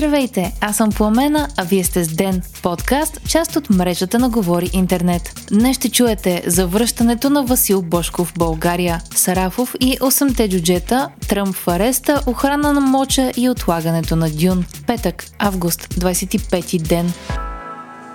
Здравейте, аз съм Пламена, а вие сте с Ден, подкаст, част от мрежата на Говори Интернет. Днес ще чуете за връщането на Васил Бошков в България, Сарафов и 8-те джуджета, Тръмп в ареста, охрана на моча и отлагането на Дюн. Петък, август, 25 ден.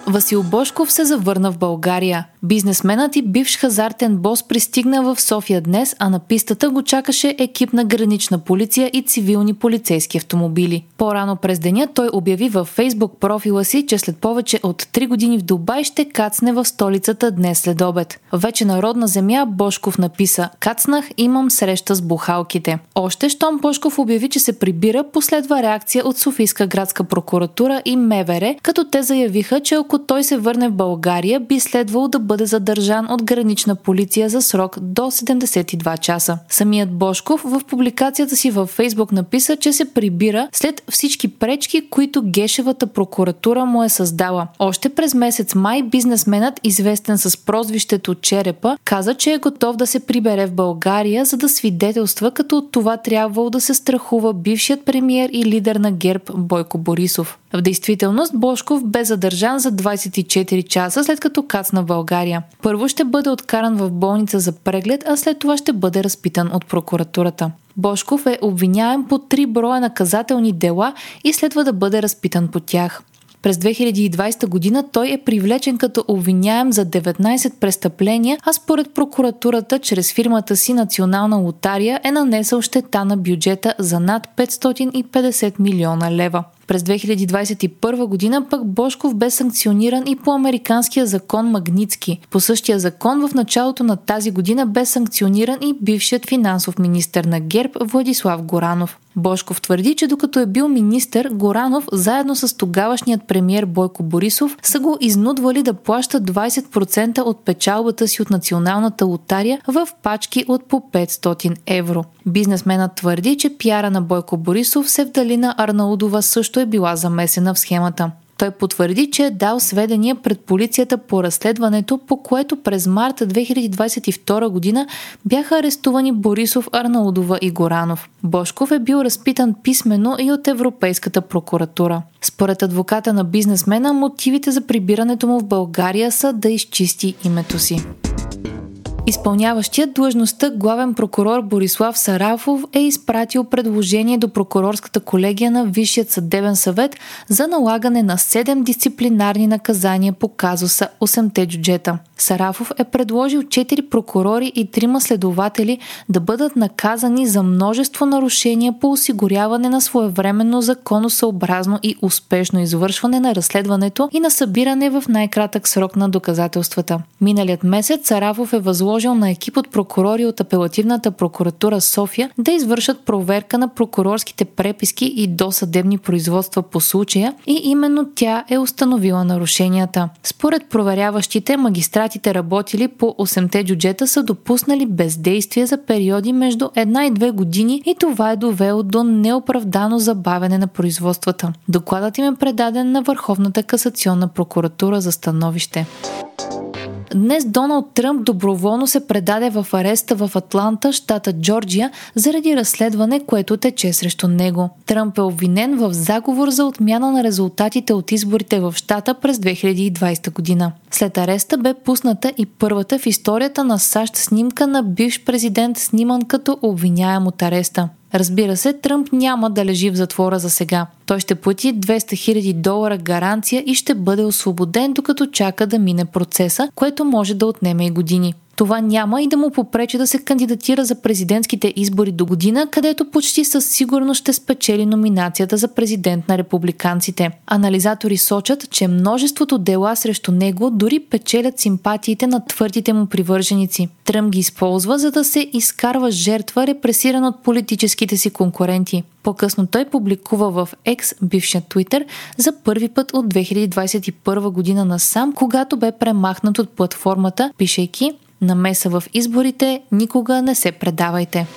Васил Бошков се завърна в България. Бизнесменът и бивш хазартен бос пристигна в София днес, а на пистата го чакаше екип на гранична полиция и цивилни полицейски автомобили. По-рано през деня той обяви във фейсбук профила си, че след повече от 3 години в Дубай ще кацне в столицата днес след обед. Вече народна земя Бошков написа «Кацнах, имам среща с бухалките». Още щом Бошков обяви, че се прибира, последва реакция от Софийска градска прокуратура и МВР, като те заявиха, че ако той се върне в България, би следвало да бъде задържан от гранична полиция за срок до 72 часа. Самият Бошков в публикацията си във Фейсбук написа, че се прибира след всички пречки, които Гешевата прокуратура му е създала. Още през месец май бизнесменът, известен с прозвището Черепа, каза, че е готов да се прибере в България, за да свидетелства, като от това трябвало да се страхува бившият премиер и лидер на ГЕРБ Бойко Борисов. В действителност Бошков бе задържан за 24 часа след като кацна в България. Първо ще бъде откаран в болница за преглед, а след това ще бъде разпитан от прокуратурата. Бошков е обвиняем по три броя наказателни дела и следва да бъде разпитан по тях. През 2020 година той е привлечен като обвиняем за 19 престъпления, а според прокуратурата чрез фирмата си Национална лотария е нанесъл щета на бюджета за над 550 милиона лева. През 2021 година пък Бошков бе санкциониран и по американския закон Магницки. По същия закон в началото на тази година бе санкциониран и бившият финансов министр на ГЕРБ Владислав Горанов. Бошков твърди, че докато е бил министър, Горанов, заедно с тогавашният премьер Бойко Борисов, са го изнудвали да плаща 20% от печалбата си от националната лотария в пачки от по 500 евро. Бизнесменът твърди, че пиара на Бойко Борисов, Севдалина Арнаудова също е била замесена в схемата. Той потвърди, че е дал сведения пред полицията по разследването, по което през марта 2022 година бяха арестувани Борисов, Арнаудова и Горанов. Бошков е бил разпитан писменно и от Европейската прокуратура. Според адвоката на бизнесмена, мотивите за прибирането му в България са да изчисти името си. Изпълняващият длъжността главен прокурор Борислав Сарафов е изпратил предложение до прокурорската колегия на Висшият съдебен съвет за налагане на 7 дисциплинарни наказания по казуса 8-те джуджета. Сарафов е предложил 4 прокурори и 3 следователи да бъдат наказани за множество нарушения по осигуряване на своевременно законосъобразно и успешно извършване на разследването и на събиране в най-кратък срок на доказателствата. Миналият месец Сарафов е възложил възложил на екип от прокурори от апелативната прокуратура София да извършат проверка на прокурорските преписки и досъдебни производства по случая и именно тя е установила нарушенията. Според проверяващите, магистратите работили по 8-те джуджета са допуснали бездействие за периоди между една и две години и това е довело до неоправдано забавене на производствата. Докладът им е предаден на Върховната касационна прокуратура за становище. Днес Доналд Тръмп доброволно се предаде в ареста в Атланта, щата Джорджия, заради разследване, което тече срещу него. Тръмп е обвинен в заговор за отмяна на резултатите от изборите в щата през 2020 година. След ареста бе пусната и първата в историята на САЩ снимка на бивш президент, сниман като обвиняем от ареста. Разбира се, Тръмп няма да лежи в затвора за сега. Той ще плати 200 000 долара гаранция и ще бъде освободен, докато чака да мине процеса, което може да отнеме и години. Това няма и да му попречи да се кандидатира за президентските избори до година, където почти със сигурност ще спечели номинацията за президент на републиканците. Анализатори сочат, че множеството дела срещу него дори печелят симпатиите на твърдите му привърженици. Тръм ги използва, за да се изкарва жертва, репресиран от политическите си конкуренти. По-късно той публикува в X, бившия Twitter, за първи път от 2021 година насам, когато бе премахнат от платформата, пишейки намеса в изборите, никога не се предавайте.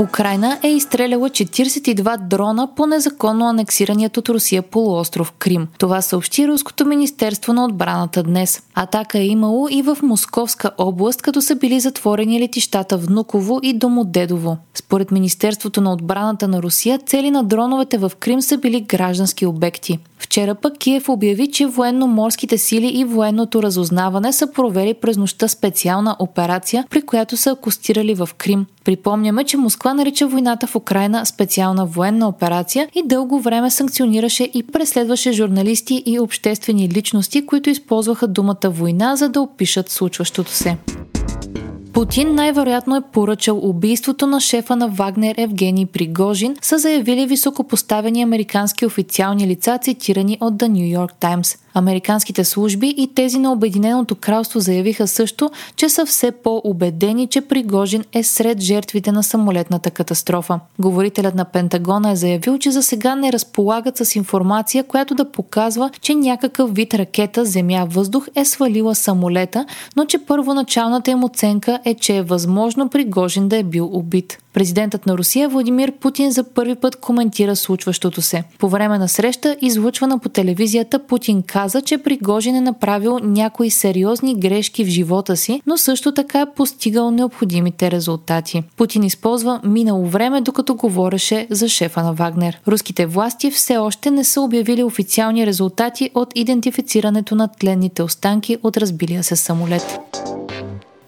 Украина е изстреляла 42 дрона по незаконно анексираният от Русия полуостров Крим. Това съобщи Руското министерство на отбраната днес. Атака е имало и в Московска област, като са били затворени летищата Внуково и Домодедово. Според Министерството на отбраната на Русия, цели на дроновете в Крим са били граждански обекти. Вчера пък Киев обяви, че военно-морските сили и военното разузнаване са провели през нощта специална операция, при която са акустирали в Крим. Припомняме, че Москва нарича войната в Украина специална военна операция и дълго време санкционираше и преследваше журналисти и обществени личности, които използваха думата война, за да опишат случващото се. Путин най-вероятно е поръчал убийството на шефа на Вагнер Евгений Пригожин, са заявили високопоставени американски официални лица, цитирани от The New York Times. Американските служби и тези на Обединеното кралство заявиха също, че са все по-убедени, че Пригожин е сред жертвите на самолетната катастрофа. Говорителят на Пентагона е заявил, че за сега не разполагат с информация, която да показва, че някакъв вид ракета земя-въздух е свалила самолета, но че първоначалната им оценка е, че е възможно Пригожин да е бил убит. Президентът на Русия Владимир Путин за първи път коментира случващото се. По време на среща, излъчвана по телевизията, Путин каза, че Пригожин е направил някои сериозни грешки в живота си, но също така е постигал необходимите резултати. Путин използва минало време, докато говореше за шефа на Вагнер. Руските власти все още не са обявили официални резултати от идентифицирането на тленните останки от разбилия се самолет.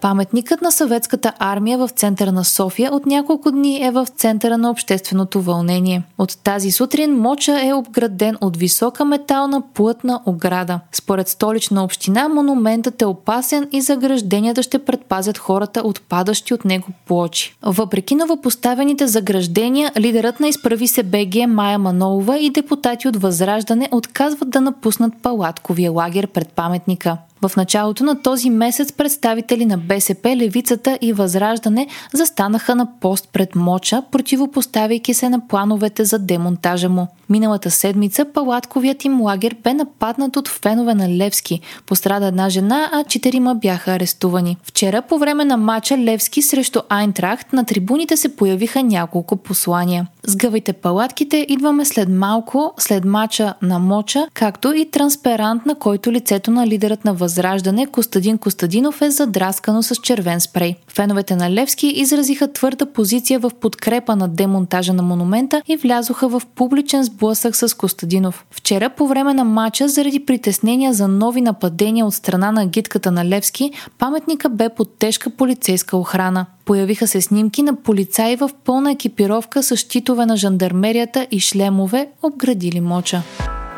Паметникът на съветската армия в центъра на София от няколко дни е в центъра на общественото вълнение. От тази сутрин моча е обграден от висока метална плътна ограда. Според столична община монументът е опасен и загражденията ще предпазят хората от падащи от него плочи. Въпреки новопоставените заграждения, лидерът на изправи се БГ Майя Манолова и депутати от Възраждане отказват да напуснат палатковия лагер пред паметника. В началото на този месец представители на БСП, Левицата и Възраждане застанаха на пост пред Моча, противопоставяйки се на плановете за демонтажа му. Миналата седмица палатковият им лагер бе нападнат от фенове на Левски. Пострада една жена, а четирима бяха арестувани. Вчера по време на матча Левски срещу Айнтрахт на трибуните се появиха няколко послания. Сгъвайте палатките, идваме след малко, след мача на Моча, както и транспарант, на който лицето на лидерът на Възраждане Костадин Костадинов е задраскано с червен спрей. Феновете на Левски изразиха твърда позиция в подкрепа на демонтажа на монумента и влязоха в публичен сблъсък с Костадинов. Вчера по време на матча, заради притеснения за нови нападения от страна на гидката на Левски, паметника бе под тежка полицейска охрана. Появиха се снимки на полицаи в пълна екипировка с щитове на жандармерията и шлемове, обградили моча.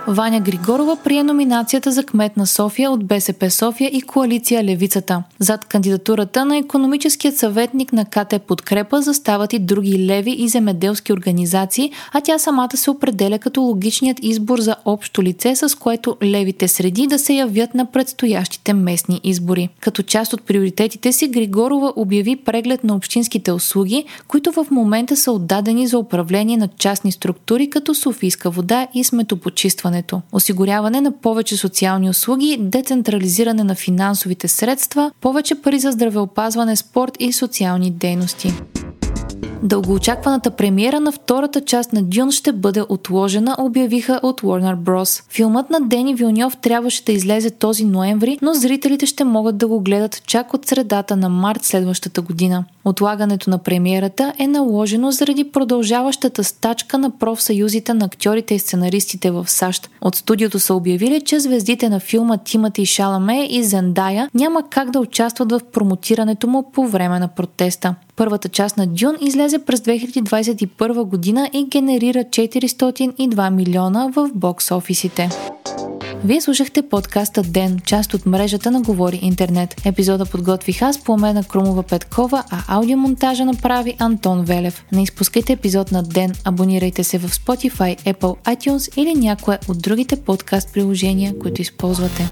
Ваня Григорова прие номинацията за кмет на София от БСП София и коалиция Левицата. Зад кандидатурата на економическият съветник на КТ Подкрепа застават и други леви и земеделски организации, а тя самата се определя като логичният избор за общо лице, с което левите среди да се явят на предстоящите местни избори. Като част от приоритетите си Григорова обяви преглед на общинските услуги, които в момента са отдадени за управление на частни структури като Софийска вода и сметопочистване здравеопазването, осигуряване на повече социални услуги, децентрализиране на финансовите средства, повече пари за здравеопазване, спорт и социални дейности. Дългоочакваната премиера на втората част на Дюн ще бъде отложена, обявиха от Warner Bros. Филмът на Дени Вилньов трябваше да излезе този ноември, но зрителите ще могат да го гледат чак от средата на март следващата година. Отлагането на премиерата е наложено заради продължаващата стачка на профсъюзите на актьорите и сценаристите в САЩ. От студиото са обявили, че звездите на филма Тимати и Шаламе и Зендая няма как да участват в промотирането му по време на протеста. Първата част на Дюн излезе през 2021 година и генерира 402 милиона в бокс офисите. Вие слушахте подкаста Ден, част от мрежата на Говори Интернет. Епизода подготвих аз, Пламена Крумова Петкова, а аудиомонтажа направи Антон Велев. Не изпускайте епизод на Ден, абонирайте се в Spotify, Apple, iTunes или някое от другите подкаст приложения, които използвате.